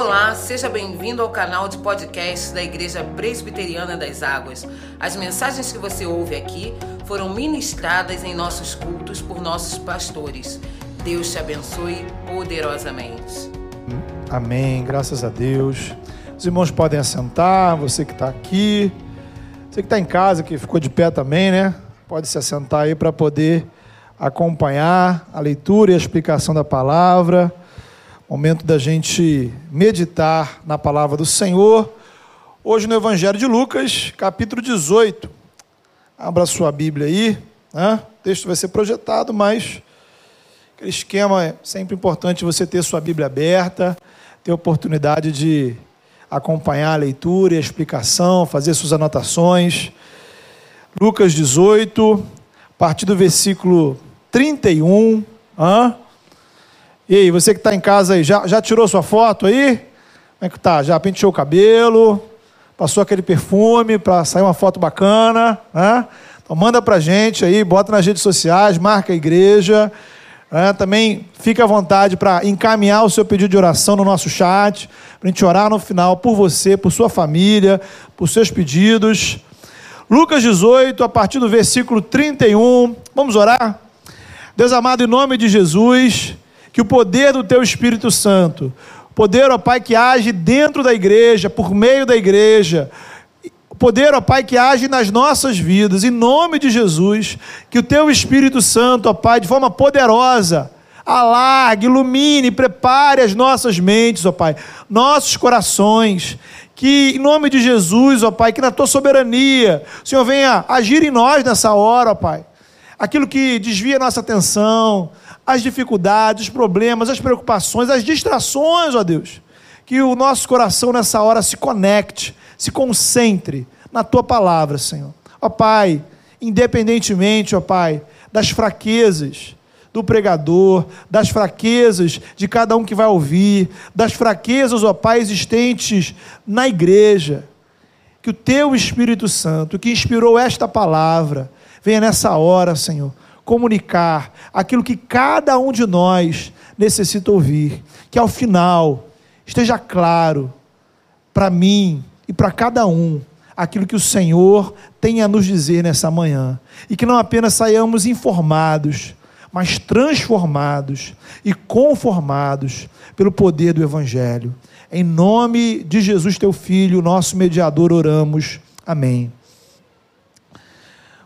Olá, seja bem-vindo ao canal de podcast da Igreja Presbiteriana das Águas. As mensagens que você ouve aqui foram ministradas em nossos cultos por nossos pastores. Deus te abençoe poderosamente. Amém, graças a Deus. Os irmãos podem assentar, você que está aqui, você que está em casa, que ficou de pé também, né? Pode se assentar aí para poder acompanhar a leitura e a explicação da palavra. Momento da gente meditar na palavra do Senhor. Hoje no Evangelho de Lucas, capítulo 18. Abra sua Bíblia aí. Né? O texto vai ser projetado, mas aquele esquema é sempre importante você ter sua Bíblia aberta, ter oportunidade de acompanhar a leitura e a explicação, fazer suas anotações. Lucas 18, a partir do versículo 31. Hã? E aí, você que está em casa aí, já, já tirou sua foto aí? Como é que tá? Já penteou o cabelo? Passou aquele perfume para sair uma foto bacana? Né? Então manda para gente aí, bota nas redes sociais, marca a igreja. Né? Também fique à vontade para encaminhar o seu pedido de oração no nosso chat, para a gente orar no final por você, por sua família, por seus pedidos. Lucas 18, a partir do versículo 31. Vamos orar? Deus amado, em nome de Jesus que o poder do teu Espírito Santo, poder, ó Pai, que age dentro da igreja, por meio da igreja, poder, ó Pai, que age nas nossas vidas, em nome de Jesus, que o teu Espírito Santo, ó Pai, de forma poderosa, alargue, ilumine, prepare as nossas mentes, ó Pai, nossos corações, que em nome de Jesus, ó Pai, que na tua soberania, o Senhor venha agir em nós nessa hora, ó Pai. Aquilo que desvia nossa atenção, as dificuldades, os problemas, as preocupações, as distrações, ó Deus. Que o nosso coração nessa hora se conecte, se concentre na tua palavra, Senhor. Ó Pai, independentemente, ó Pai, das fraquezas do pregador, das fraquezas de cada um que vai ouvir, das fraquezas, ó Pai, existentes na igreja. Que o teu Espírito Santo, que inspirou esta palavra, venha nessa hora, Senhor, comunicar aquilo que cada um de nós necessita ouvir. Que ao final esteja claro para mim e para cada um aquilo que o Senhor tem a nos dizer nessa manhã. E que não apenas saiamos informados, mas transformados e conformados pelo poder do Evangelho. Em nome de Jesus, teu Filho, nosso mediador, oramos. Amém.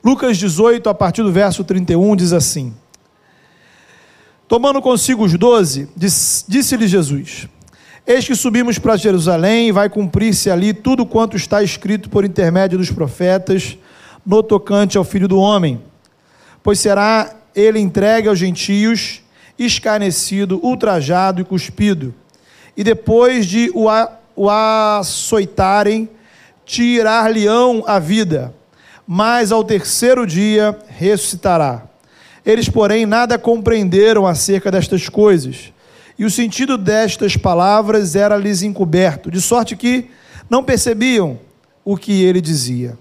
Lucas 18, a partir do verso 31, diz assim: Tomando consigo os doze, disse-lhe Jesus: Eis que subimos para Jerusalém e vai cumprir-se ali tudo quanto está escrito por intermédio dos profetas no tocante ao filho do homem. Pois será ele entregue aos gentios, escarnecido, ultrajado e cuspido. E depois de o, açoitarem, tirar-lhe-ão a vida mas ao terceiro dia ressuscitará. Eles, porém, nada compreenderam acerca destas coisas, e o sentido destas palavras era-lhes encoberto, de sorte que não percebiam o que ele dizia.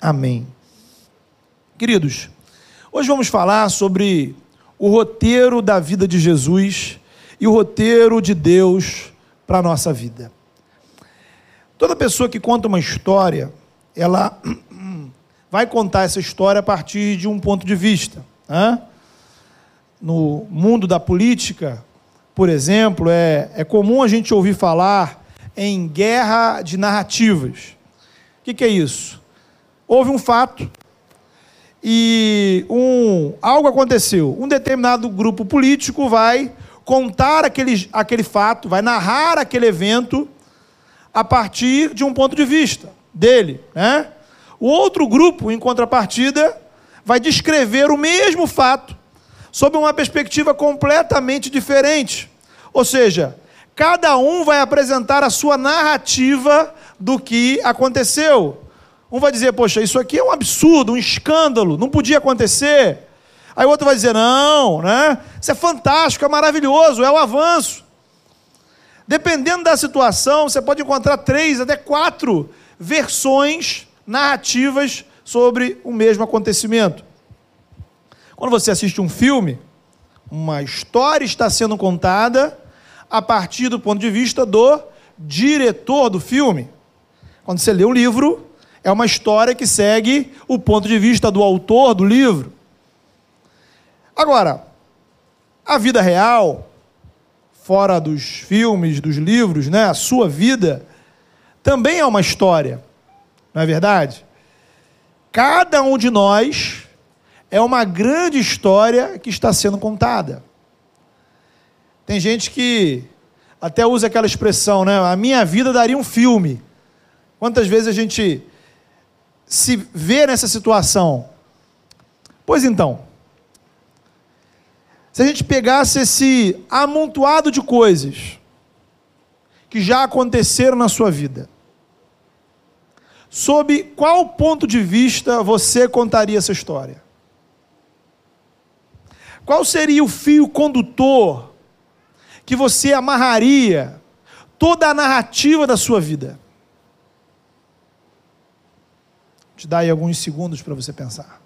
Amém. Queridos, hoje vamos falar sobre o roteiro da vida de Jesus e o roteiro de Deus para a nossa vida. Toda pessoa que conta uma história, ela vai contar essa história a partir de um ponto de vista. Né? No mundo da política, por exemplo, é, é comum a gente ouvir falar em guerra de narrativas. O que, que é isso? Houve um fato e um, algo aconteceu. Um determinado grupo político vai contar aquele, aquele fato, vai narrar aquele evento a partir de um ponto de vista dele, né? O outro grupo, em contrapartida, vai descrever o mesmo fato sob uma perspectiva completamente diferente. Ou seja, cada um vai apresentar a sua narrativa do que aconteceu. Um vai dizer, poxa, isso aqui é um absurdo, um escândalo, não podia acontecer. Aí o outro vai dizer, não, né? Isso é fantástico, é maravilhoso, é o avanço. Dependendo da situação, você pode encontrar três, até quatro versões narrativas sobre o mesmo acontecimento. Quando você assiste um filme, uma história está sendo contada, a partir do ponto de vista do diretor do filme. Quando você lê o livro, é uma história que segue o ponto de vista do autor do livro. Agora, a vida real, fora dos filmes, dos livros, né, a sua vida, também é uma história, não é verdade? Cada um de nós é uma grande história que está sendo contada. Tem gente que até usa aquela expressão, né? A minha vida daria um filme. Quantas vezes a gente se vê nessa situação? Pois então, se a gente pegasse esse amontoado de coisas que já aconteceram na sua vida, sob qual ponto de vista você contaria essa história? Qual seria o fio condutor que você amarraria toda a narrativa da sua vida? Vou te dar aí alguns segundos para você pensar.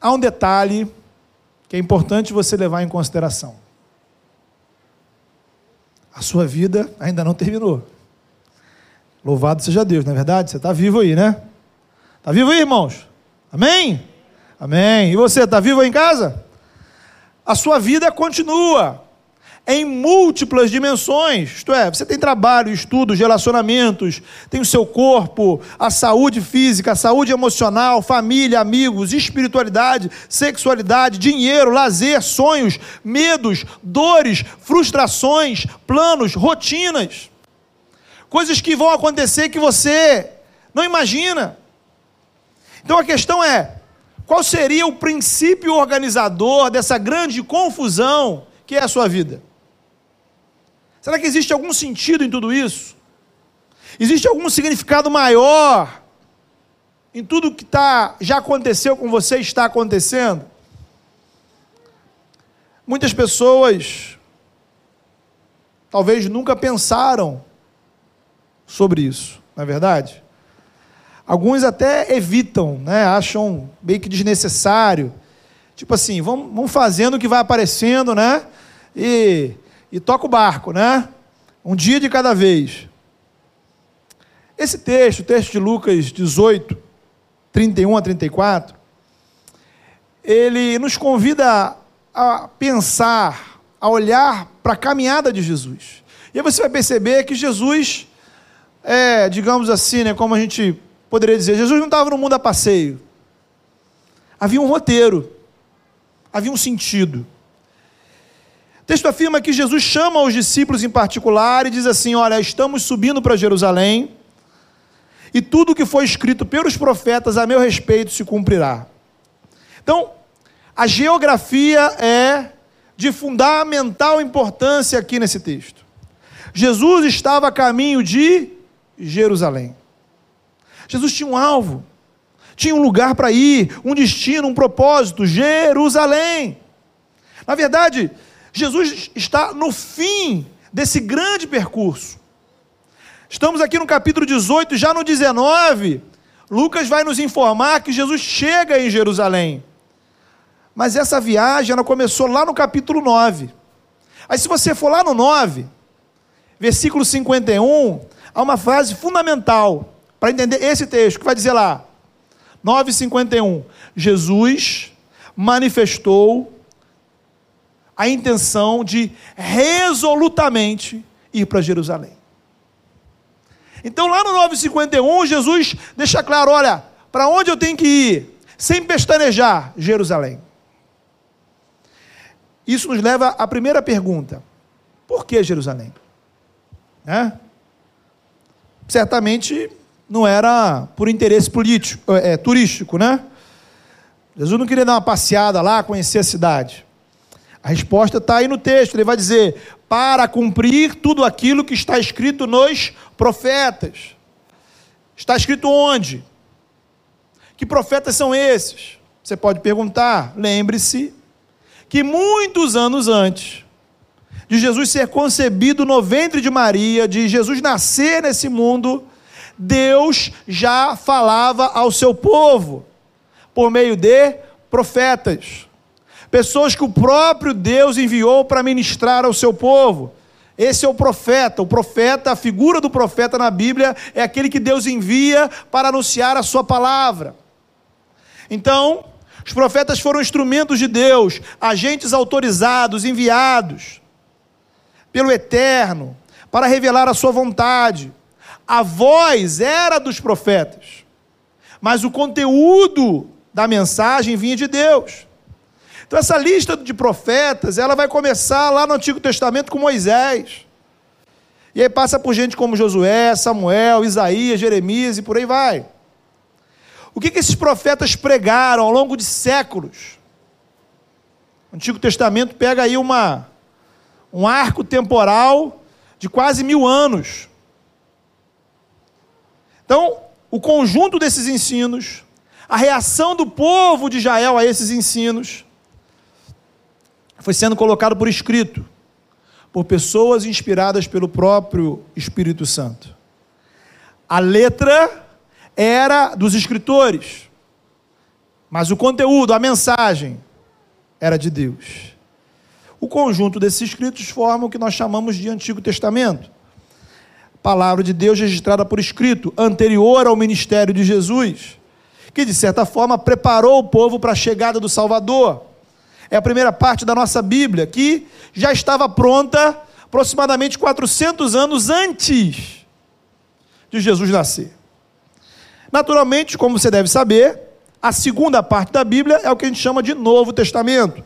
Há um detalhe que é importante você levar em consideração. A sua vida ainda não terminou. Louvado seja Deus, não é verdade? Você está vivo aí, né? Está vivo aí, irmãos? Amém? Amém. E você, está vivo aí em casa? A sua vida continua em múltiplas dimensões. Isto é, você tem trabalho, estudos, relacionamentos, tem o seu corpo, a saúde física, a saúde emocional, família, amigos, espiritualidade, sexualidade, dinheiro, lazer, sonhos, medos, dores, frustrações, planos, rotinas. Coisas que vão acontecer que você não imagina. Então a questão é: qual seria o princípio organizador dessa grande confusão que é a sua vida? Será que existe algum sentido em tudo isso? Existe algum significado maior em tudo que tá, já aconteceu com você está acontecendo? Muitas pessoas talvez nunca pensaram sobre isso, não é verdade? Alguns até evitam, né? acham meio que desnecessário. Tipo assim, vamos, vamos fazendo o que vai aparecendo, né? E e toca o barco, né? Um dia de cada vez. Esse texto, o texto de Lucas 18, 31 a 34, ele nos convida a pensar, a olhar para a caminhada de Jesus. E aí você vai perceber que Jesus, é, digamos assim, né, como a gente poderia dizer, Jesus não estava no mundo a passeio. Havia um roteiro, havia um sentido. O texto afirma que Jesus chama os discípulos em particular e diz assim: Olha, estamos subindo para Jerusalém e tudo o que foi escrito pelos profetas a meu respeito se cumprirá. Então, a geografia é de fundamental importância aqui nesse texto. Jesus estava a caminho de Jerusalém. Jesus tinha um alvo, tinha um lugar para ir, um destino, um propósito: Jerusalém. Na verdade, Jesus está no fim desse grande percurso. Estamos aqui no capítulo 18, já no 19, Lucas vai nos informar que Jesus chega em Jerusalém. Mas essa viagem ela começou lá no capítulo 9. Aí se você for lá no 9, versículo 51, há uma frase fundamental para entender esse texto, que vai dizer lá, 9,51, Jesus manifestou a intenção de resolutamente ir para Jerusalém. Então, lá no 951, Jesus deixa claro: olha, para onde eu tenho que ir? Sem pestanejar, Jerusalém. Isso nos leva à primeira pergunta: por que Jerusalém? É? Certamente não era por interesse político, é, turístico, né? Jesus não queria dar uma passeada lá, conhecer a cidade. A resposta está aí no texto. Ele vai dizer: para cumprir tudo aquilo que está escrito nos profetas. Está escrito onde? Que profetas são esses? Você pode perguntar. Lembre-se que muitos anos antes de Jesus ser concebido no ventre de Maria, de Jesus nascer nesse mundo, Deus já falava ao seu povo por meio de profetas. Pessoas que o próprio Deus enviou para ministrar ao seu povo. Esse é o profeta. O profeta, a figura do profeta na Bíblia é aquele que Deus envia para anunciar a sua palavra. Então, os profetas foram instrumentos de Deus, agentes autorizados, enviados pelo Eterno para revelar a sua vontade. A voz era dos profetas, mas o conteúdo da mensagem vinha de Deus. Então essa lista de profetas, ela vai começar lá no Antigo Testamento com Moisés. E aí passa por gente como Josué, Samuel, Isaías, Jeremias e por aí vai. O que, que esses profetas pregaram ao longo de séculos? O Antigo Testamento pega aí uma, um arco temporal de quase mil anos. Então, o conjunto desses ensinos, a reação do povo de Israel a esses ensinos, foi sendo colocado por escrito, por pessoas inspiradas pelo próprio Espírito Santo. A letra era dos escritores, mas o conteúdo, a mensagem, era de Deus. O conjunto desses escritos forma o que nós chamamos de Antigo Testamento. Palavra de Deus registrada por escrito, anterior ao ministério de Jesus, que de certa forma preparou o povo para a chegada do Salvador é a primeira parte da nossa Bíblia, que já estava pronta aproximadamente 400 anos antes de Jesus nascer. Naturalmente, como você deve saber, a segunda parte da Bíblia é o que a gente chama de Novo Testamento,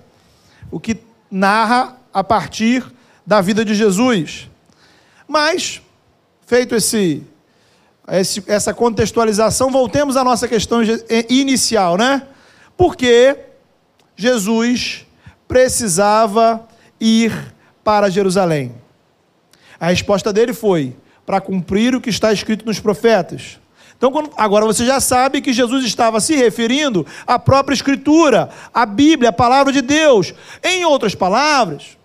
o que narra a partir da vida de Jesus. Mas, feito esse, esse essa contextualização, voltemos à nossa questão inicial, né? Porque Jesus precisava ir para Jerusalém? A resposta dele foi: para cumprir o que está escrito nos profetas. Então, agora você já sabe que Jesus estava se referindo à própria Escritura, à Bíblia, à palavra de Deus. Em outras palavras,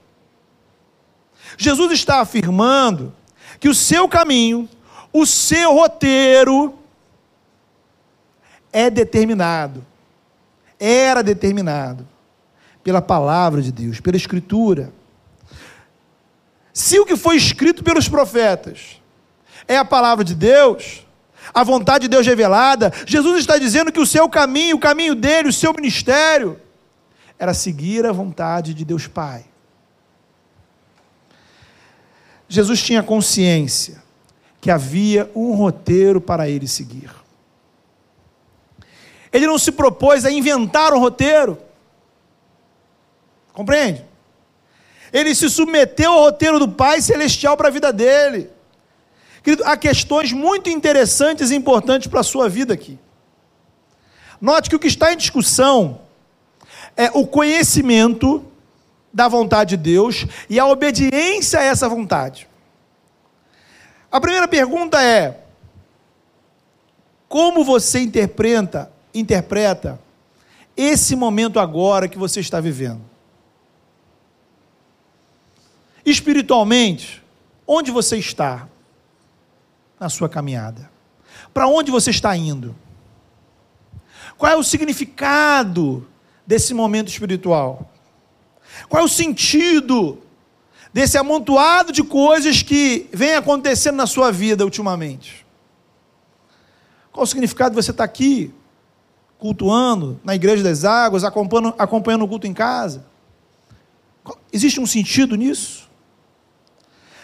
Jesus está afirmando que o seu caminho, o seu roteiro é determinado era determinado pela palavra de Deus, pela Escritura. Se o que foi escrito pelos profetas é a palavra de Deus, a vontade de Deus revelada, Jesus está dizendo que o seu caminho, o caminho dele, o seu ministério, era seguir a vontade de Deus Pai. Jesus tinha consciência que havia um roteiro para ele seguir. Ele não se propôs a inventar um roteiro. Compreende? Ele se submeteu ao roteiro do Pai Celestial para a vida dele. Querido, há questões muito interessantes e importantes para a sua vida aqui. Note que o que está em discussão é o conhecimento da vontade de Deus e a obediência a essa vontade. A primeira pergunta é: como você interpreta interpreta esse momento agora que você está vivendo? Espiritualmente, onde você está na sua caminhada? Para onde você está indo? Qual é o significado desse momento espiritual? Qual é o sentido desse amontoado de coisas que vem acontecendo na sua vida ultimamente? Qual o significado de você estar aqui cultuando na igreja das águas, acompanhando, acompanhando o culto em casa? Existe um sentido nisso?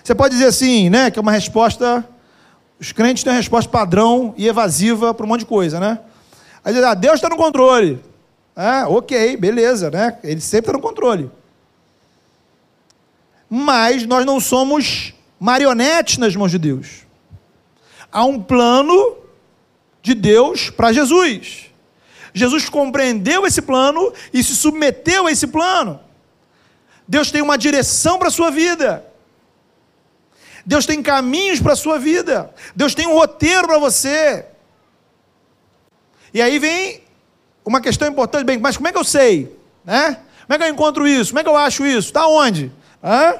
Você pode dizer assim, né, que é uma resposta. Os crentes têm uma resposta padrão e evasiva para um monte de coisa, né? Aí diz, ah, Deus está no controle. Ah, ok, beleza, né? Ele sempre está no controle. Mas nós não somos marionetes nas mãos de Deus. Há um plano de Deus para Jesus. Jesus compreendeu esse plano e se submeteu a esse plano. Deus tem uma direção para a sua vida. Deus tem caminhos para a sua vida. Deus tem um roteiro para você. E aí vem uma questão importante, bem, mas como é que eu sei? Né? Como é que eu encontro isso? Como é que eu acho isso? Está onde? Hã?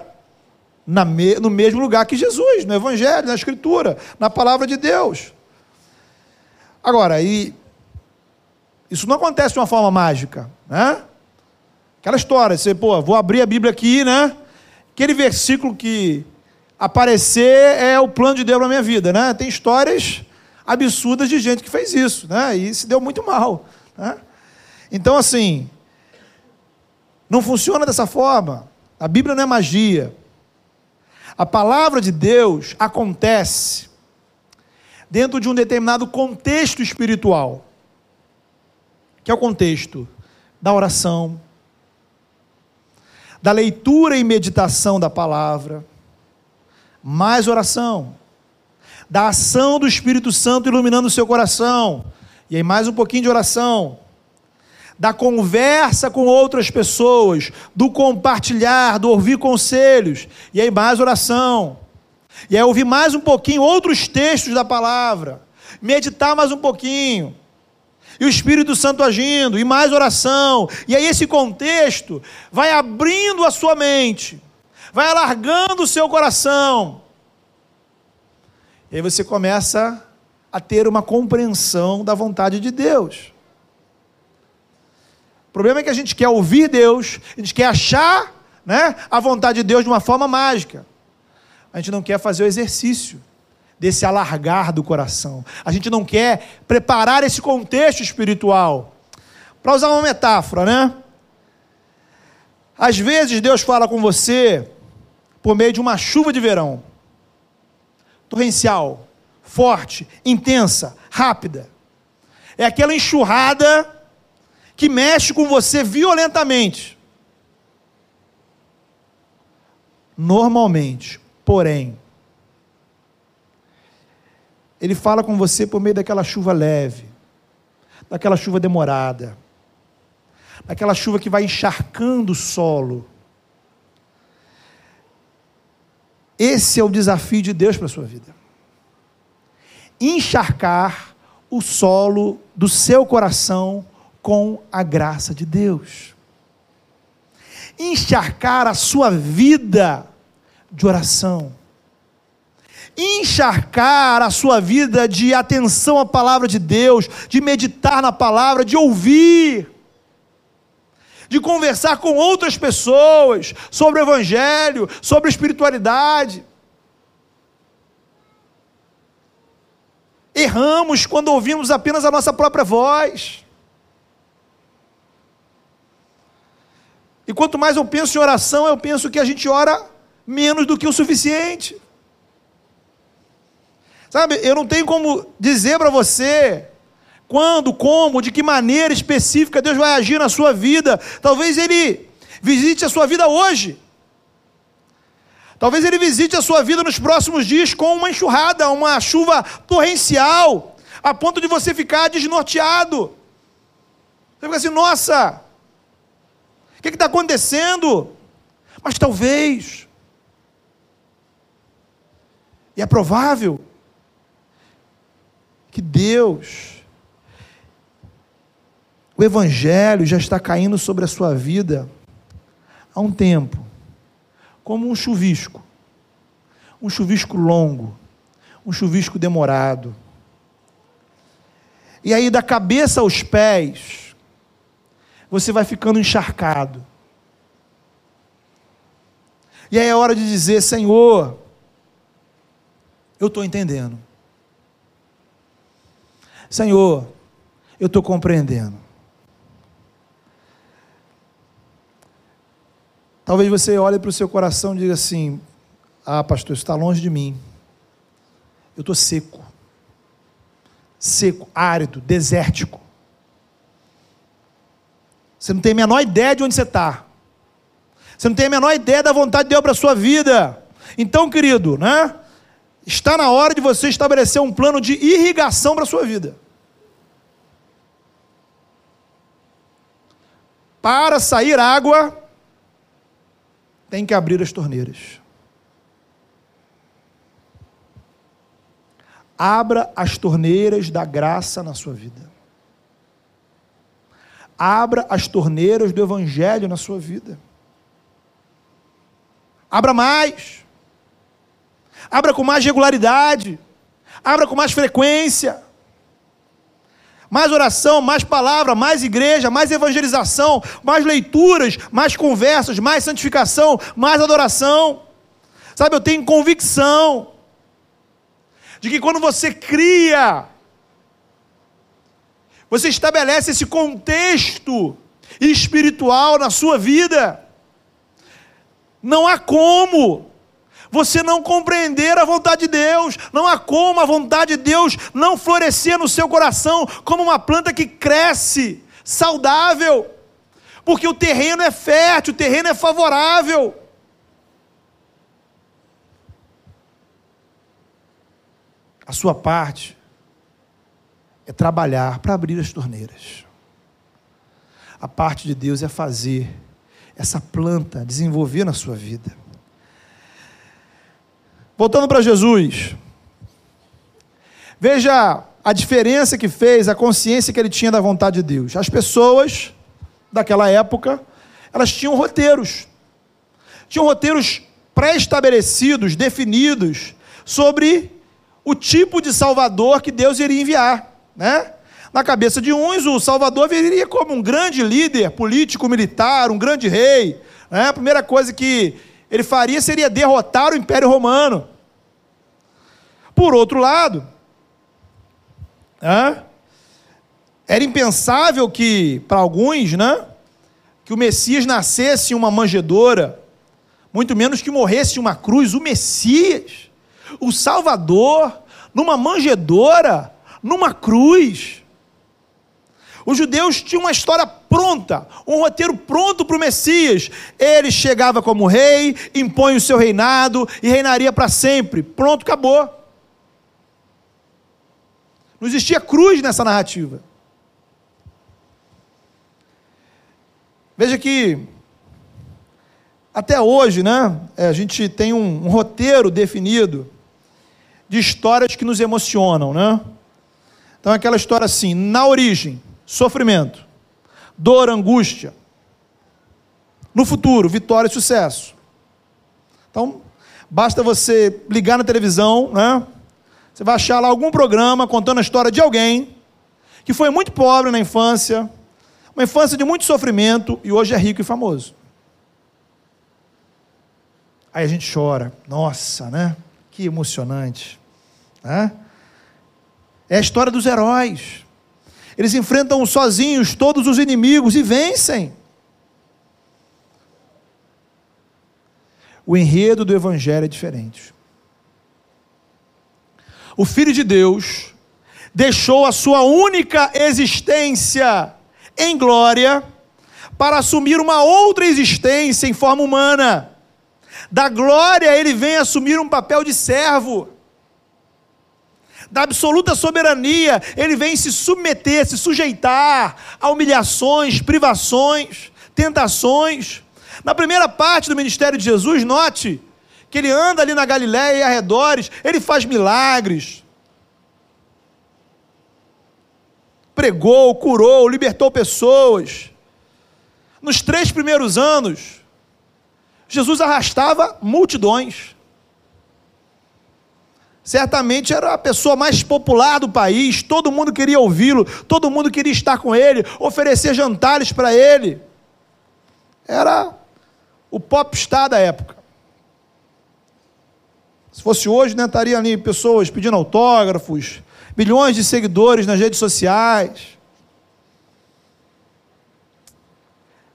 Na me, no mesmo lugar que Jesus, no Evangelho, na Escritura, na palavra de Deus. Agora, e Isso não acontece de uma forma mágica, né? Aquela história, você, pô, vou abrir a Bíblia aqui, né? Aquele versículo que aparecer é o plano de Deus na minha vida, né? Tem histórias absurdas de gente que fez isso, né? E se deu muito mal, né? Então, assim, não funciona dessa forma. A Bíblia não é magia. A palavra de Deus acontece dentro de um determinado contexto espiritual, que é o contexto da oração, da leitura e meditação da palavra, mais oração, da ação do Espírito Santo iluminando o seu coração, e aí mais um pouquinho de oração, da conversa com outras pessoas, do compartilhar, do ouvir conselhos, e aí mais oração, e aí ouvir mais um pouquinho outros textos da palavra, meditar mais um pouquinho, e o Espírito Santo agindo, e mais oração, e aí esse contexto vai abrindo a sua mente, vai alargando o seu coração, e aí você começa a ter uma compreensão da vontade de Deus. O problema é que a gente quer ouvir Deus, a gente quer achar né, a vontade de Deus de uma forma mágica. A gente não quer fazer o exercício desse alargar do coração. A gente não quer preparar esse contexto espiritual. Para usar uma metáfora, né? Às vezes Deus fala com você por meio de uma chuva de verão torrencial, forte, intensa, rápida. É aquela enxurrada que mexe com você violentamente. Normalmente, porém, ele fala com você por meio daquela chuva leve, daquela chuva demorada, daquela chuva que vai encharcando o solo. Esse é o desafio de Deus para a sua vida. Encharcar o solo do seu coração com a graça de Deus. Encharcar a sua vida de oração. Encharcar a sua vida de atenção à palavra de Deus, de meditar na palavra, de ouvir, de conversar com outras pessoas sobre o Evangelho, sobre espiritualidade. Erramos quando ouvimos apenas a nossa própria voz. E quanto mais eu penso em oração, eu penso que a gente ora menos do que o suficiente. Sabe, eu não tenho como dizer para você quando, como, de que maneira específica Deus vai agir na sua vida. Talvez Ele visite a sua vida hoje. Talvez Ele visite a sua vida nos próximos dias com uma enxurrada, uma chuva torrencial, a ponto de você ficar desnorteado. Você fica assim, nossa, o que está acontecendo? Mas talvez, e é provável, que Deus, o Evangelho já está caindo sobre a sua vida há um tempo, como um chuvisco, um chuvisco longo, um chuvisco demorado. E aí, da cabeça aos pés, você vai ficando encharcado. E aí é hora de dizer: Senhor, eu estou entendendo. Senhor, eu estou compreendendo. Talvez você olhe para o seu coração e diga assim: Ah, pastor, isso está longe de mim. Eu estou seco. Seco, árido, desértico. Você não tem a menor ideia de onde você está. Você não tem a menor ideia da vontade de Deus para a sua vida. Então, querido, né? Está na hora de você estabelecer um plano de irrigação para a sua vida. Para sair água, tem que abrir as torneiras. Abra as torneiras da graça na sua vida. Abra as torneiras do Evangelho na sua vida. Abra mais. Abra com mais regularidade. Abra com mais frequência. mais oração, mais palavra, mais igreja, mais evangelização, mais leituras, mais conversas, mais santificação, mais adoração. Sabe, eu tenho convicção de que quando você cria, você estabelece esse contexto espiritual na sua vida. Não há como você não compreender a vontade de Deus, não há como a vontade de Deus não florescer no seu coração como uma planta que cresce, saudável, porque o terreno é fértil, o terreno é favorável. A sua parte é trabalhar para abrir as torneiras. A parte de Deus é fazer essa planta desenvolver na sua vida. Voltando para Jesus. Veja a diferença que fez, a consciência que ele tinha da vontade de Deus. As pessoas daquela época, elas tinham roteiros. Tinham roteiros pré-estabelecidos, definidos, sobre o tipo de Salvador que Deus iria enviar, né? Na cabeça de uns, o Salvador viria como um grande líder político, militar, um grande rei. Né? A primeira coisa que ele faria seria derrotar o Império Romano. Por outro lado, era impensável que, para alguns, né, que o Messias nascesse em uma manjedoura, muito menos que morresse em uma cruz. O Messias, o Salvador, numa manjedoura, numa cruz. Os judeus tinham uma história pronta, um roteiro pronto para o Messias. Ele chegava como rei, impõe o seu reinado e reinaria para sempre. Pronto, acabou. Não existia cruz nessa narrativa. Veja que até hoje, né, é, a gente tem um, um roteiro definido de histórias que nos emocionam, né? Então, aquela história assim, na origem, sofrimento, dor, angústia. No futuro, vitória e sucesso. Então, basta você ligar na televisão, né? Você vai achar lá algum programa contando a história de alguém que foi muito pobre na infância, uma infância de muito sofrimento e hoje é rico e famoso. Aí a gente chora. Nossa, né? Que emocionante. Né? É a história dos heróis. Eles enfrentam sozinhos todos os inimigos e vencem. O enredo do Evangelho é diferente. O Filho de Deus deixou a sua única existência em glória para assumir uma outra existência em forma humana. Da glória, ele vem assumir um papel de servo da absoluta soberania, ele vem se submeter, se sujeitar a humilhações, privações, tentações. Na primeira parte do ministério de Jesus, note que ele anda ali na Galiléia e arredores, ele faz milagres. Pregou, curou, libertou pessoas. Nos três primeiros anos, Jesus arrastava multidões certamente era a pessoa mais popular do país, todo mundo queria ouvi-lo, todo mundo queria estar com ele, oferecer jantares para ele. Era o popstar da época. Se fosse hoje, né, estaria ali pessoas pedindo autógrafos, milhões de seguidores nas redes sociais.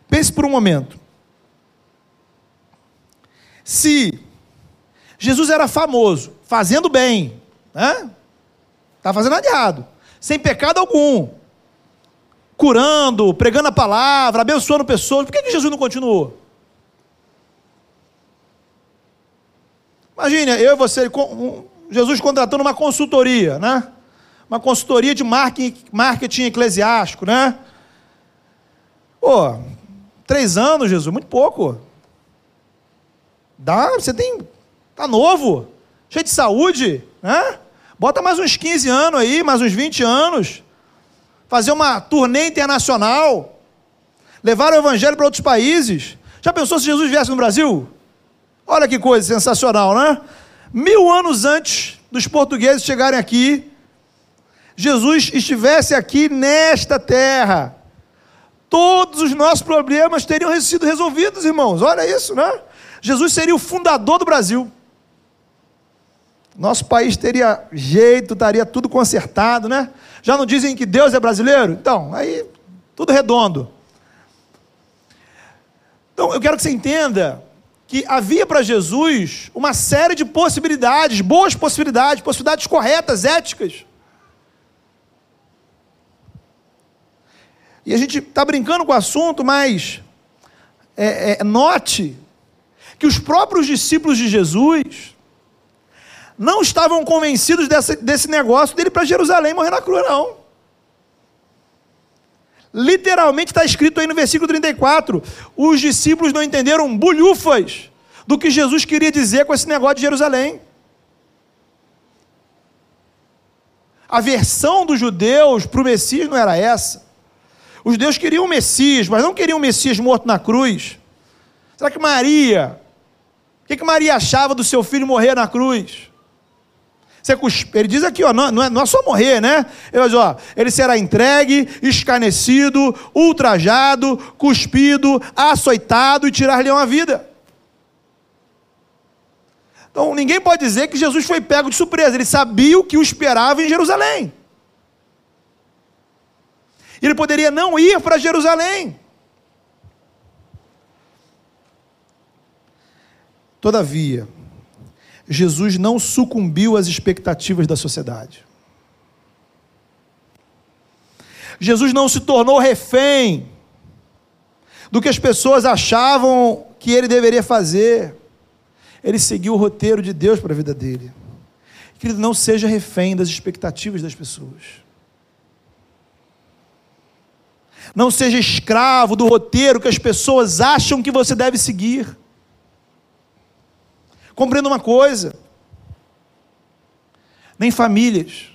Pense por um momento. Se Jesus era famoso, fazendo bem, né? Está fazendo nada errado, sem pecado algum, curando, pregando a palavra, abençoando pessoas. Por que, que Jesus não continuou? Imagine, eu e você, Jesus contratando uma consultoria, né? Uma consultoria de marketing, eclesiástico, né? Pô, três anos, Jesus, muito pouco. Dá, você tem Está novo, cheio de saúde, né? Bota mais uns 15 anos aí, mais uns 20 anos. Fazer uma turnê internacional. Levar o evangelho para outros países. Já pensou se Jesus viesse no Brasil? Olha que coisa sensacional, né? Mil anos antes dos portugueses chegarem aqui, Jesus estivesse aqui nesta terra, todos os nossos problemas teriam sido resolvidos, irmãos. Olha isso, né? Jesus seria o fundador do Brasil. Nosso país teria jeito, estaria tudo consertado, né? Já não dizem que Deus é brasileiro? Então, aí tudo redondo. Então, eu quero que você entenda que havia para Jesus uma série de possibilidades, boas possibilidades, possibilidades corretas, éticas. E a gente está brincando com o assunto, mas é, é, note que os próprios discípulos de Jesus não estavam convencidos desse, negócio dele para Jerusalém morrer na cruz, não. Literalmente está escrito aí no versículo 34: os discípulos não entenderam bulhufas do que Jesus queria dizer com esse negócio de Jerusalém. A versão dos judeus para o Messias não era essa. Os judeus queriam o Messias, mas não queriam o Messias morto na cruz. Será que Maria, o que, que Maria achava do seu filho morrer na cruz? Ele diz aqui, ó, não, não, é, não é só morrer, né? Ele diz, ó, ele será entregue, escarnecido, ultrajado, cuspido, açoitado e tirar-lhe uma vida. Então ninguém pode dizer que Jesus foi pego de surpresa, ele sabia o que o esperava em Jerusalém. Ele poderia não ir para Jerusalém. Todavia, Jesus não sucumbiu às expectativas da sociedade. Jesus não se tornou refém do que as pessoas achavam que ele deveria fazer. Ele seguiu o roteiro de Deus para a vida dele. Querido, não seja refém das expectativas das pessoas. Não seja escravo do roteiro que as pessoas acham que você deve seguir. Compreenda uma coisa: nem famílias,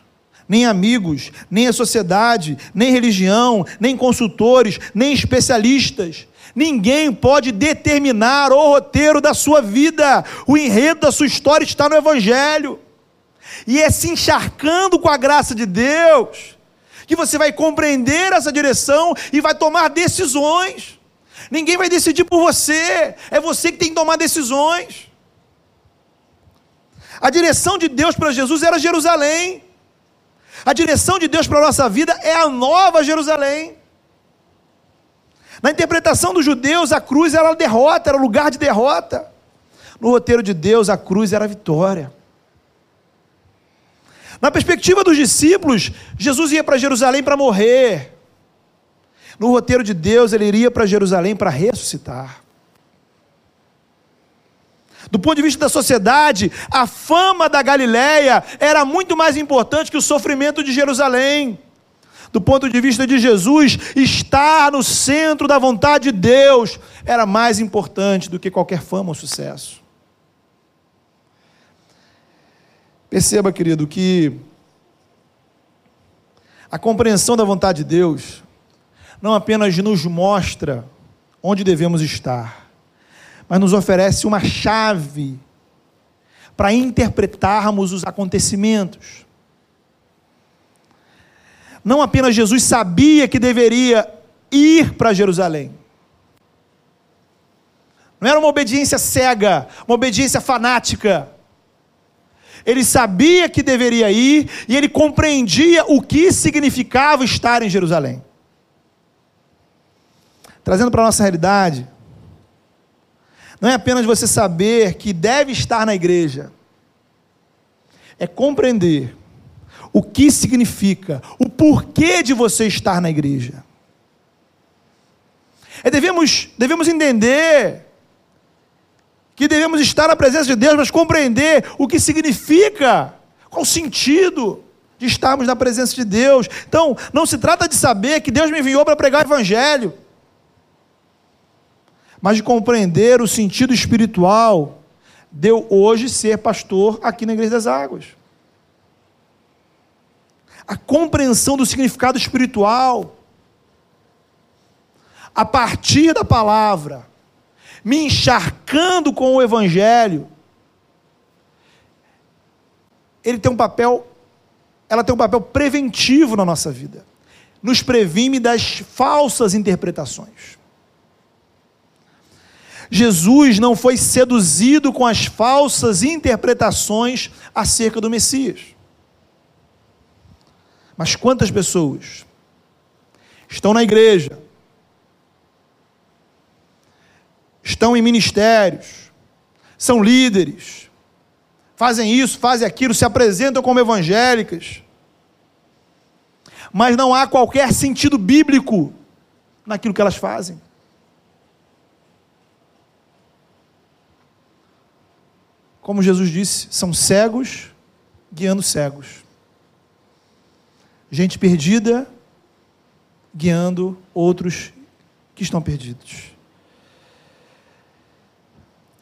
nem amigos, nem a sociedade, nem religião, nem consultores, nem especialistas, ninguém pode determinar o roteiro da sua vida. O enredo da sua história está no Evangelho. E é se encharcando com a graça de Deus que você vai compreender essa direção e vai tomar decisões. Ninguém vai decidir por você, é você que tem que tomar decisões. A direção de Deus para Jesus era Jerusalém. A direção de Deus para a nossa vida é a nova Jerusalém. Na interpretação dos judeus, a cruz era a derrota, era o lugar de derrota. No roteiro de Deus, a cruz era a vitória. Na perspectiva dos discípulos, Jesus ia para Jerusalém para morrer. No roteiro de Deus, ele iria para Jerusalém para ressuscitar. Do ponto de vista da sociedade, a fama da Galileia era muito mais importante que o sofrimento de Jerusalém. Do ponto de vista de Jesus, estar no centro da vontade de Deus era mais importante do que qualquer fama ou sucesso. Perceba, querido, que a compreensão da vontade de Deus não apenas nos mostra onde devemos estar, mas nos oferece uma chave para interpretarmos os acontecimentos. Não apenas Jesus sabia que deveria ir para Jerusalém. Não era uma obediência cega, uma obediência fanática. Ele sabia que deveria ir e ele compreendia o que significava estar em Jerusalém. Trazendo para a nossa realidade, não é apenas você saber que deve estar na igreja, é compreender o que significa, o porquê de você estar na igreja. É devemos, devemos entender que devemos estar na presença de Deus, mas compreender o que significa, qual o sentido de estarmos na presença de Deus. Então, não se trata de saber que Deus me enviou para pregar o Evangelho mas de compreender o sentido espiritual de hoje ser pastor aqui na Igreja das Águas. A compreensão do significado espiritual, a partir da palavra, me encharcando com o Evangelho, ele tem um papel ela tem um papel preventivo na nossa vida. Nos previne das falsas interpretações. Jesus não foi seduzido com as falsas interpretações acerca do Messias. Mas quantas pessoas estão na igreja, estão em ministérios, são líderes, fazem isso, fazem aquilo, se apresentam como evangélicas, mas não há qualquer sentido bíblico naquilo que elas fazem. Como Jesus disse, são cegos guiando cegos. Gente perdida guiando outros que estão perdidos.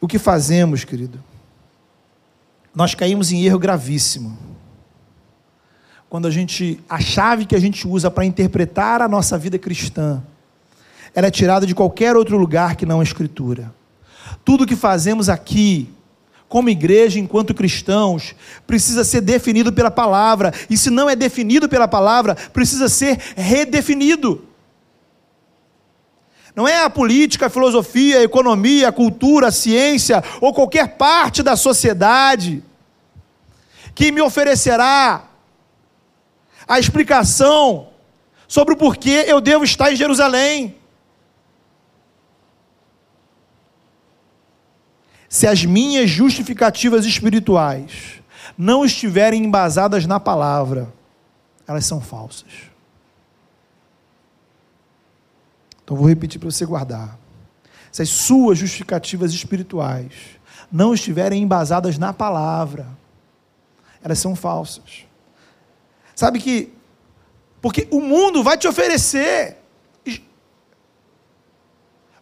O que fazemos, querido? Nós caímos em erro gravíssimo. Quando a gente a chave que a gente usa para interpretar a nossa vida cristã, ela é tirada de qualquer outro lugar que não a escritura. Tudo que fazemos aqui como igreja, enquanto cristãos, precisa ser definido pela palavra, e se não é definido pela palavra, precisa ser redefinido. Não é a política, a filosofia, a economia, a cultura, a ciência ou qualquer parte da sociedade que me oferecerá a explicação sobre o porquê eu devo estar em Jerusalém. Se as minhas justificativas espirituais não estiverem embasadas na palavra, elas são falsas. Então vou repetir para você guardar. Se as suas justificativas espirituais não estiverem embasadas na palavra, elas são falsas. Sabe que porque o mundo vai te oferecer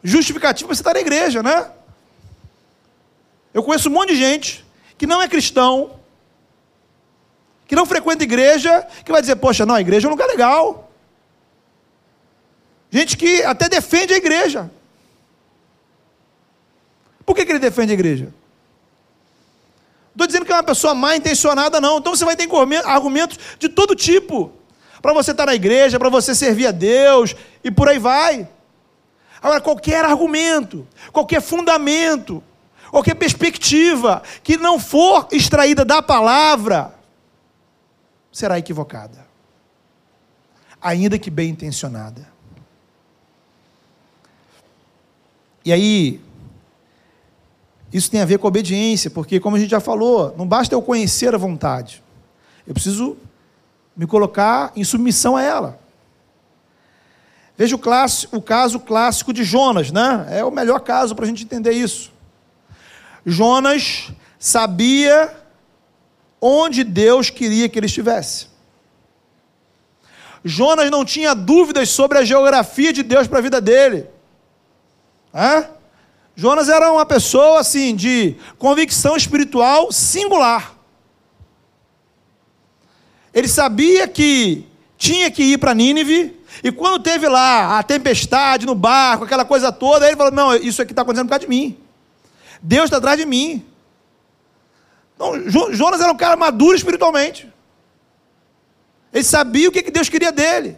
justificativa para você estar na igreja, né? Eu conheço um monte de gente que não é cristão, que não frequenta igreja, que vai dizer, poxa, não, a igreja é um lugar legal. Gente que até defende a igreja. Por que, que ele defende a igreja? Estou dizendo que é uma pessoa mal intencionada, não. Então você vai ter argumentos de todo tipo. Para você estar na igreja, para você servir a Deus e por aí vai. Agora, qualquer argumento, qualquer fundamento qualquer perspectiva que não for extraída da palavra será equivocada, ainda que bem intencionada. E aí, isso tem a ver com obediência, porque, como a gente já falou, não basta eu conhecer a vontade, eu preciso me colocar em submissão a ela. Veja o, clássico, o caso clássico de Jonas, né? É o melhor caso para a gente entender isso. Jonas sabia onde Deus queria que ele estivesse. Jonas não tinha dúvidas sobre a geografia de Deus para a vida dele. É? Jonas era uma pessoa assim de convicção espiritual singular. Ele sabia que tinha que ir para Nínive, e quando teve lá a tempestade no barco, aquela coisa toda, ele falou: Não, isso aqui está acontecendo por causa de mim. Deus está atrás de mim. Então, Jonas era um cara maduro espiritualmente. Ele sabia o que Deus queria dele.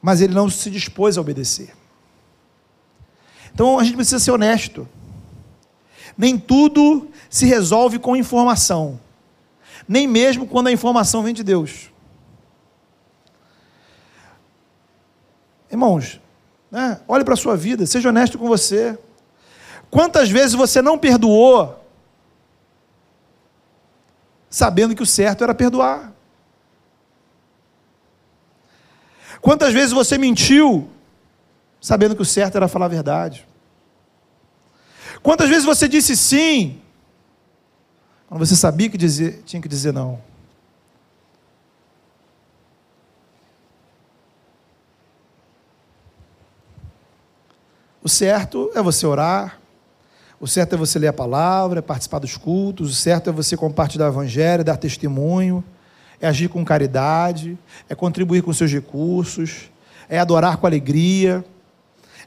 Mas ele não se dispôs a obedecer. Então a gente precisa ser honesto. Nem tudo se resolve com informação, nem mesmo quando a informação vem de Deus. Irmãos, né, olhe para a sua vida, seja honesto com você. Quantas vezes você não perdoou, sabendo que o certo era perdoar? Quantas vezes você mentiu, sabendo que o certo era falar a verdade? Quantas vezes você disse sim, quando você sabia que dizer, tinha que dizer não? O certo é você orar, o certo é você ler a palavra, participar dos cultos, o certo é você compartilhar o evangelho, dar testemunho, é agir com caridade, é contribuir com seus recursos, é adorar com alegria,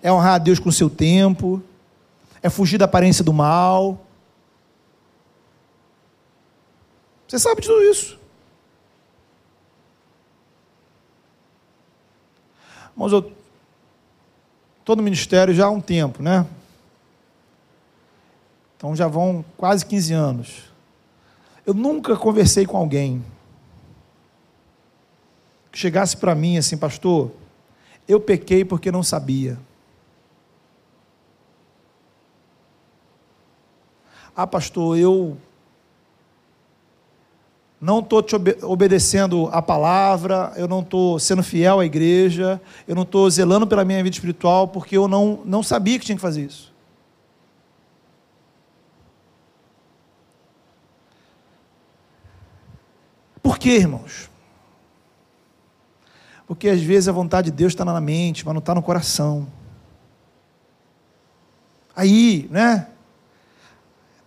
é honrar a Deus com seu tempo, é fugir da aparência do mal. Você sabe de tudo isso. Mas eu estou no ministério já há um tempo, né? Então já vão quase 15 anos. Eu nunca conversei com alguém que chegasse para mim assim, pastor, eu pequei porque não sabia. Ah, pastor, eu não estou te obedecendo a palavra, eu não estou sendo fiel à igreja, eu não estou zelando pela minha vida espiritual porque eu não, não sabia que tinha que fazer isso. Por quê, irmãos? Porque às vezes a vontade de Deus está na mente, mas não está no coração. Aí, né?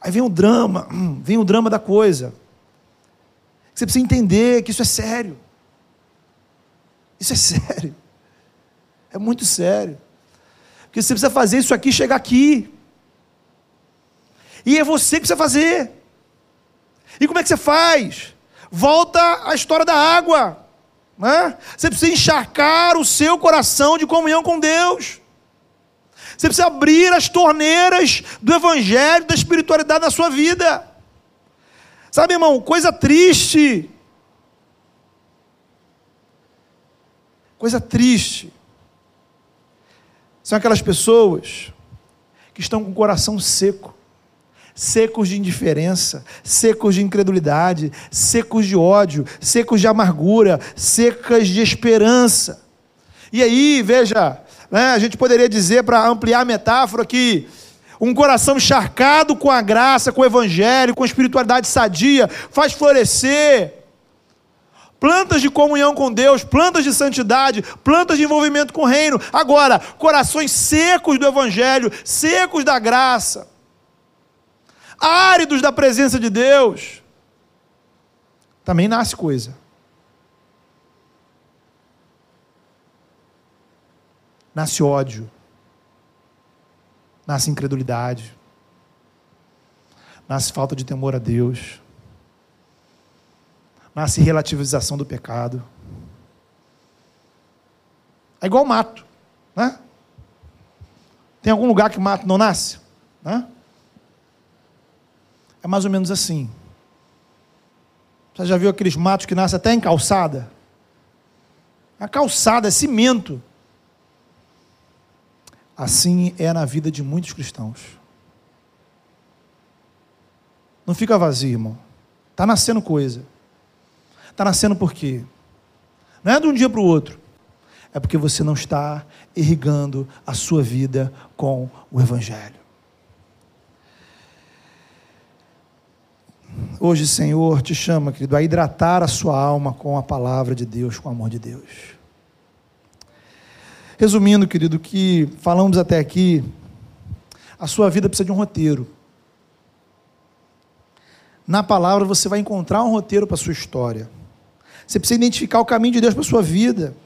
Aí vem o drama, vem o drama da coisa. Você precisa entender que isso é sério. Isso é sério. É muito sério. Porque você precisa fazer isso aqui chegar aqui. E é você que precisa fazer. E como é que você faz? Volta à história da água. Né? Você precisa encharcar o seu coração de comunhão com Deus. Você precisa abrir as torneiras do Evangelho, da espiritualidade na sua vida. Sabe, irmão, coisa triste. Coisa triste. São aquelas pessoas que estão com o coração seco secos de indiferença, secos de incredulidade, secos de ódio, secos de amargura, secas de esperança. E aí, veja, né, a gente poderia dizer, para ampliar a metáfora, que um coração encharcado com a graça, com o evangelho, com a espiritualidade sadia, faz florescer plantas de comunhão com Deus, plantas de santidade, plantas de envolvimento com o reino. Agora, corações secos do evangelho, secos da graça, áridos da presença de Deus, também nasce coisa. Nasce ódio, nasce incredulidade, nasce falta de temor a Deus, nasce relativização do pecado. É igual mato, né? Tem algum lugar que mato não nasce? Né? É mais ou menos assim. Você já viu aqueles matos que nascem até em calçada? A calçada é cimento. Assim é na vida de muitos cristãos. Não fica vazio, irmão. Está nascendo coisa. Está nascendo por quê? Não é de um dia para o outro. É porque você não está irrigando a sua vida com o Evangelho. Hoje, Senhor, te chama, querido, a hidratar a sua alma com a palavra de Deus, com o amor de Deus. Resumindo, querido, que falamos até aqui, a sua vida precisa de um roteiro. Na palavra você vai encontrar um roteiro para a sua história. Você precisa identificar o caminho de Deus para a sua vida,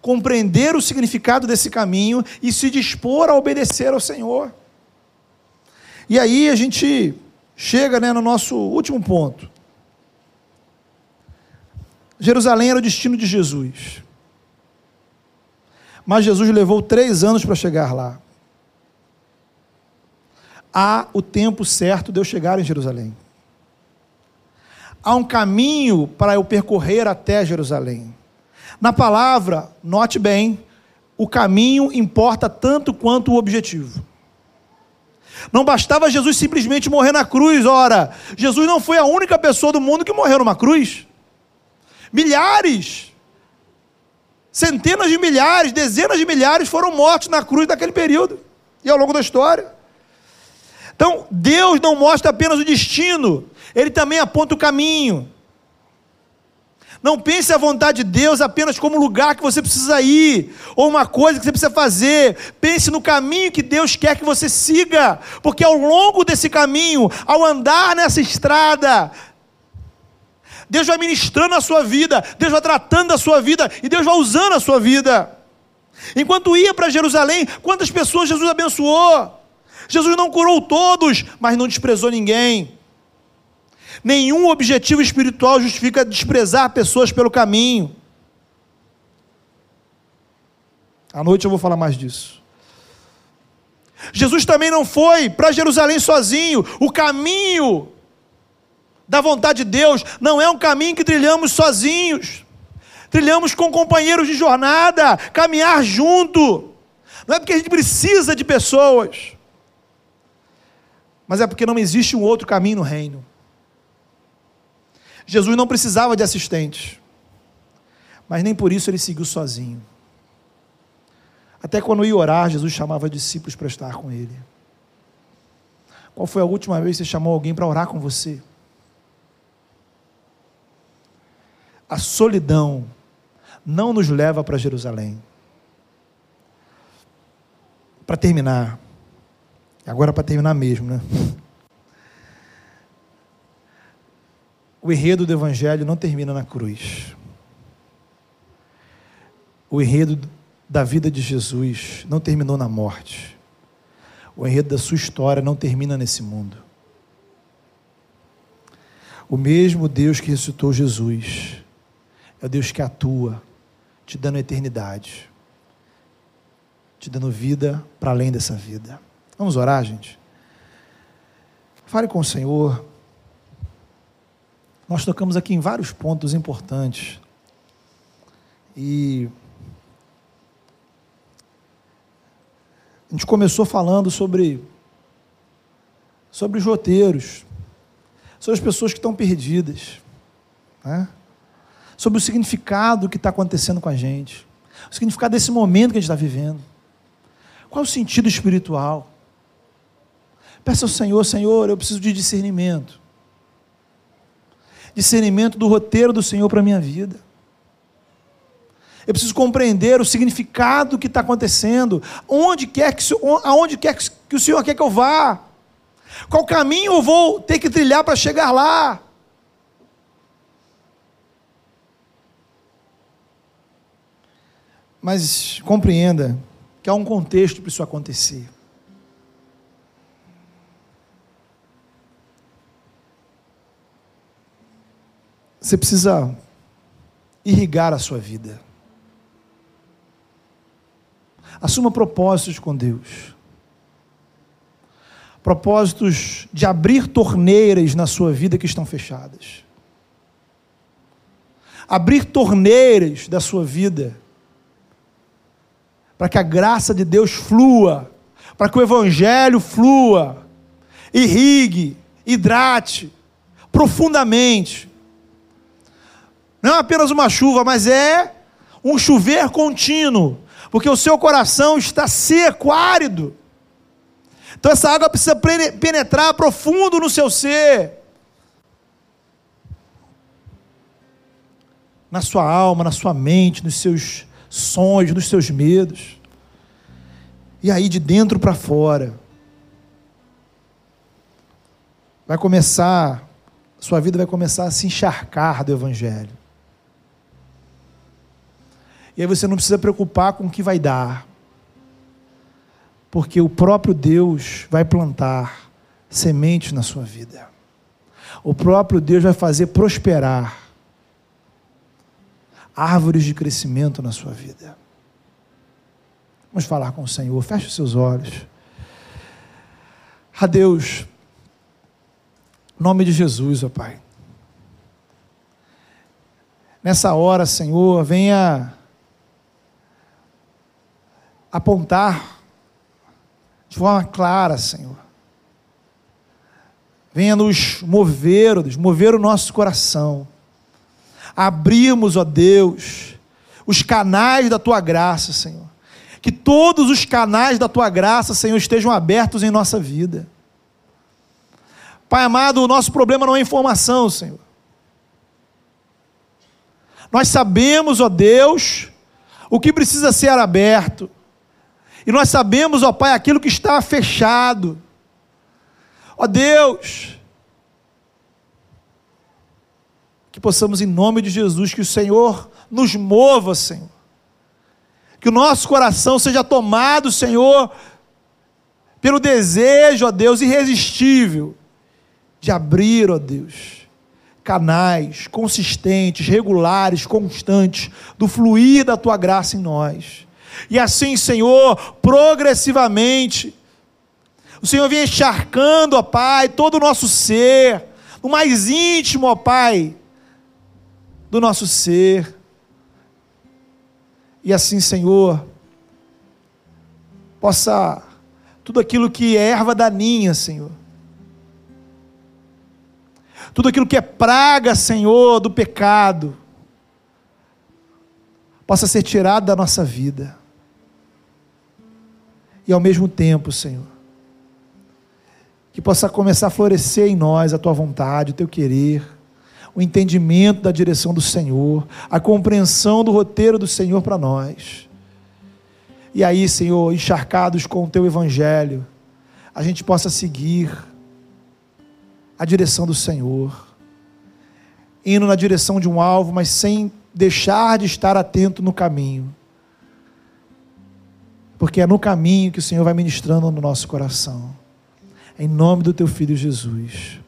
compreender o significado desse caminho e se dispor a obedecer ao Senhor. E aí a gente chega né, no nosso último ponto. Jerusalém era o destino de Jesus. Mas Jesus levou três anos para chegar lá. Há o tempo certo de eu chegar em Jerusalém. Há um caminho para eu percorrer até Jerusalém. Na palavra, note bem, o caminho importa tanto quanto o objetivo. Não bastava Jesus simplesmente morrer na cruz, ora, Jesus não foi a única pessoa do mundo que morreu numa cruz. Milhares, centenas de milhares, dezenas de milhares foram mortos na cruz naquele período e ao longo da história. Então, Deus não mostra apenas o destino, Ele também aponta o caminho. Não pense a vontade de Deus apenas como lugar que você precisa ir, ou uma coisa que você precisa fazer. Pense no caminho que Deus quer que você siga, porque ao longo desse caminho, ao andar nessa estrada, Deus vai ministrando a sua vida, Deus vai tratando a sua vida e Deus vai usando a sua vida. Enquanto ia para Jerusalém, quantas pessoas Jesus abençoou? Jesus não curou todos, mas não desprezou ninguém. Nenhum objetivo espiritual justifica desprezar pessoas pelo caminho. À noite eu vou falar mais disso. Jesus também não foi para Jerusalém sozinho. O caminho da vontade de Deus não é um caminho que trilhamos sozinhos. Trilhamos com companheiros de jornada, caminhar junto. Não é porque a gente precisa de pessoas, mas é porque não existe um outro caminho no reino. Jesus não precisava de assistentes, mas nem por isso ele seguiu sozinho. Até quando ia orar, Jesus chamava discípulos para estar com ele. Qual foi a última vez que você chamou alguém para orar com você? A solidão não nos leva para Jerusalém. Para terminar, agora para terminar mesmo, né? O enredo do Evangelho não termina na cruz. O enredo da vida de Jesus não terminou na morte. O enredo da sua história não termina nesse mundo. O mesmo Deus que ressuscitou Jesus é o Deus que atua, te dando eternidade, te dando vida para além dessa vida. Vamos orar, gente? Fale com o Senhor. Nós tocamos aqui em vários pontos importantes. E A gente começou falando sobre sobre os roteiros, sobre as pessoas que estão perdidas, né? Sobre o significado que está acontecendo com a gente, o significado desse momento que a gente está vivendo. Qual é o sentido espiritual? Peça ao Senhor, Senhor, eu preciso de discernimento. Discernimento do roteiro do Senhor para a minha vida. Eu preciso compreender o significado que está acontecendo, onde quer que, aonde quer que o Senhor quer que eu vá, qual caminho eu vou ter que trilhar para chegar lá. Mas compreenda que há um contexto para isso acontecer. Você precisa irrigar a sua vida. Assuma propósitos com Deus. Propósitos de abrir torneiras na sua vida que estão fechadas. Abrir torneiras da sua vida para que a graça de Deus flua, para que o Evangelho flua, irrigue, hidrate profundamente. Não é apenas uma chuva, mas é um chover contínuo porque o seu coração está seco, árido. Então essa água precisa penetrar profundo no seu ser. Na sua alma, na sua mente, nos seus sonhos, nos seus medos. E aí de dentro para fora. Vai começar, sua vida vai começar a se encharcar do Evangelho. E aí você não precisa preocupar com o que vai dar. Porque o próprio Deus vai plantar sementes na sua vida. O próprio Deus vai fazer prosperar árvores de crescimento na sua vida. Vamos falar com o Senhor. Feche os seus olhos. A Deus, nome de Jesus, ó Pai. Nessa hora, Senhor, venha apontar de forma clara, Senhor. Venha nos mover, Deus, mover o nosso coração. Abrimos, ó Deus, os canais da tua graça, Senhor. Que todos os canais da tua graça, Senhor, estejam abertos em nossa vida. Pai amado, o nosso problema não é informação, Senhor. Nós sabemos, ó Deus, o que precisa ser aberto. E nós sabemos, ó Pai, aquilo que está fechado. Ó Deus, que possamos, em nome de Jesus, que o Senhor nos mova, Senhor. Que o nosso coração seja tomado, Senhor, pelo desejo, ó Deus, irresistível de abrir, ó Deus, canais consistentes, regulares, constantes do fluir da tua graça em nós. E assim, Senhor, progressivamente, o Senhor vem encharcando, ó Pai, todo o nosso ser, no mais íntimo, ó Pai, do nosso ser. E assim, Senhor, possa tudo aquilo que é erva daninha, Senhor, tudo aquilo que é praga, Senhor, do pecado, possa ser tirado da nossa vida. E ao mesmo tempo, Senhor, que possa começar a florescer em nós a tua vontade, o teu querer, o entendimento da direção do Senhor, a compreensão do roteiro do Senhor para nós. E aí, Senhor, encharcados com o teu evangelho, a gente possa seguir a direção do Senhor, indo na direção de um alvo, mas sem deixar de estar atento no caminho. Porque é no caminho que o Senhor vai ministrando no nosso coração. Em nome do teu filho Jesus.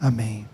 Amém.